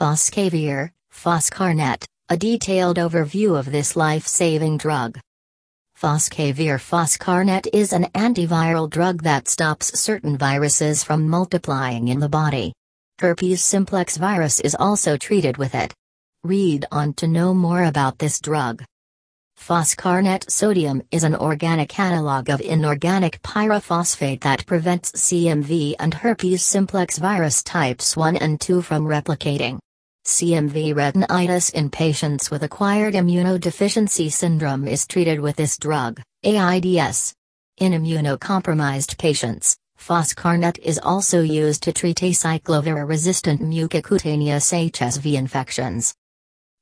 Foscavir, Foscarnet, a detailed overview of this life-saving drug. Foscavir Foscarnet is an antiviral drug that stops certain viruses from multiplying in the body. Herpes simplex virus is also treated with it. Read on to know more about this drug. Foscarnet sodium is an organic analog of inorganic pyrophosphate that prevents CMV and herpes simplex virus types 1 and 2 from replicating. CMV retinitis in patients with acquired immunodeficiency syndrome is treated with this drug, AIDS. In immunocompromised patients, Foscarnet is also used to treat acyclovir-resistant mucocutaneous HSV infections.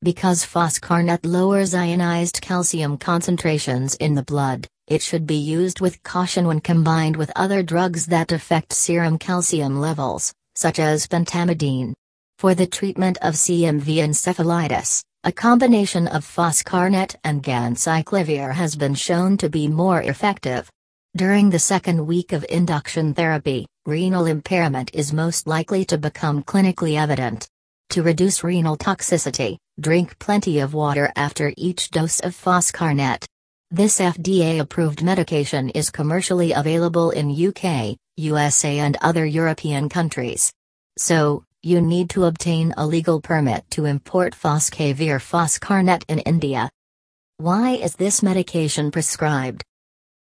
Because Foscarnet lowers ionized calcium concentrations in the blood, it should be used with caution when combined with other drugs that affect serum calcium levels, such as pentamidine. For the treatment of CMV encephalitis, a combination of Foscarnet and ganciclovir has been shown to be more effective. During the second week of induction therapy, renal impairment is most likely to become clinically evident. To reduce renal toxicity, drink plenty of water after each dose of Foscarnet. This FDA-approved medication is commercially available in UK, USA and other European countries. So, you need to obtain a legal permit to import Foscavir Foscarnet in India. Why is this medication prescribed?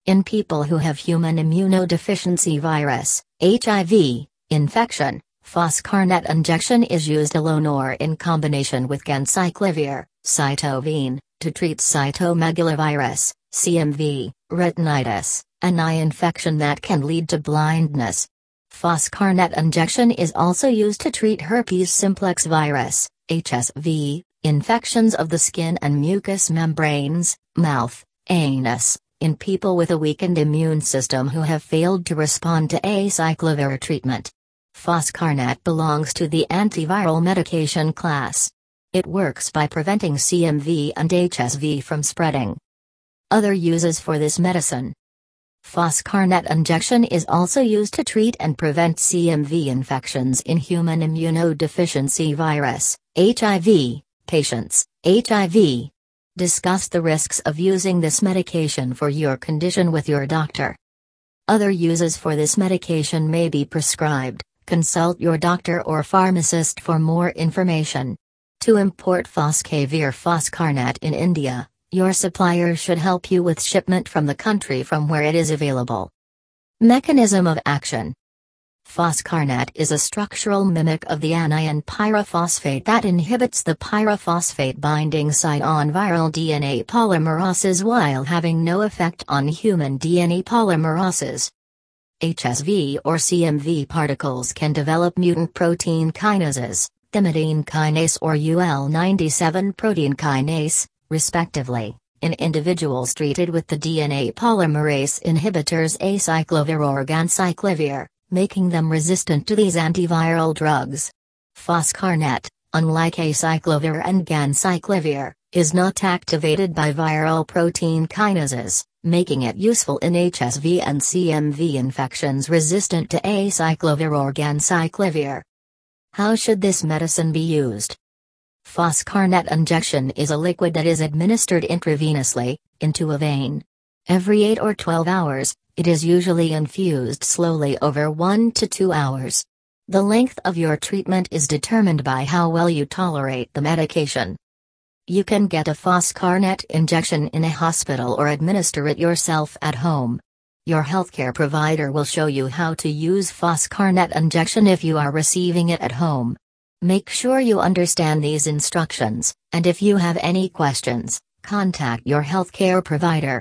In people who have human immunodeficiency virus, HIV, infection, Foscarnet injection is used alone or in combination with ganciclovir, Cytovene, to treat cytomegalovirus, CMV, retinitis, an eye infection that can lead to blindness. Foscarnet injection is also used to treat herpes simplex virus, HSV, infections of the skin and mucous membranes, mouth, anus, in people with a weakened immune system who have failed to respond to acyclovir treatment. Foscarnet belongs to the antiviral medication class. It works by preventing CMV and HSV from spreading. Other uses for this medicine. Foscarnet injection is also used to treat and prevent CMV infections in human immunodeficiency virus, HIV, patients, HIV. Discuss the risks of using this medication for your condition with your doctor. Other uses for this medication may be prescribed. Consult your doctor or pharmacist for more information. To import Foscavir Foscarnet in India, your supplier should help you with shipment from the country from where it is available. Mechanism of action Foscarnet is a structural mimic of the anion pyrophosphate that inhibits the pyrophosphate binding site on viral DNA polymerases while having no effect on human DNA polymerases. HSV or CMV particles can develop mutant protein kinases, thymidine kinase or UL97 protein kinase, respectively, in individuals treated with the DNA polymerase inhibitors acyclovir or ganciclovir, making them resistant to these antiviral drugs. Foscarnet, unlike acyclovir and ganciclovir, is not activated by viral protein kinases making it useful in HSV and CMV infections resistant to acyclovir or ganciclovir. How should this medicine be used? Foscarnet injection is a liquid that is administered intravenously, into a vein. Every 8 or 12 hours, it is usually infused slowly over 1 to 2 hours. The length of your treatment is determined by how well you tolerate the medication. You can get a Foscarnet injection in a hospital or administer it yourself at home. Your healthcare provider will show you how to use Foscarnet injection if you are receiving it at home. Make sure you understand these instructions, and if you have any questions, contact your healthcare provider.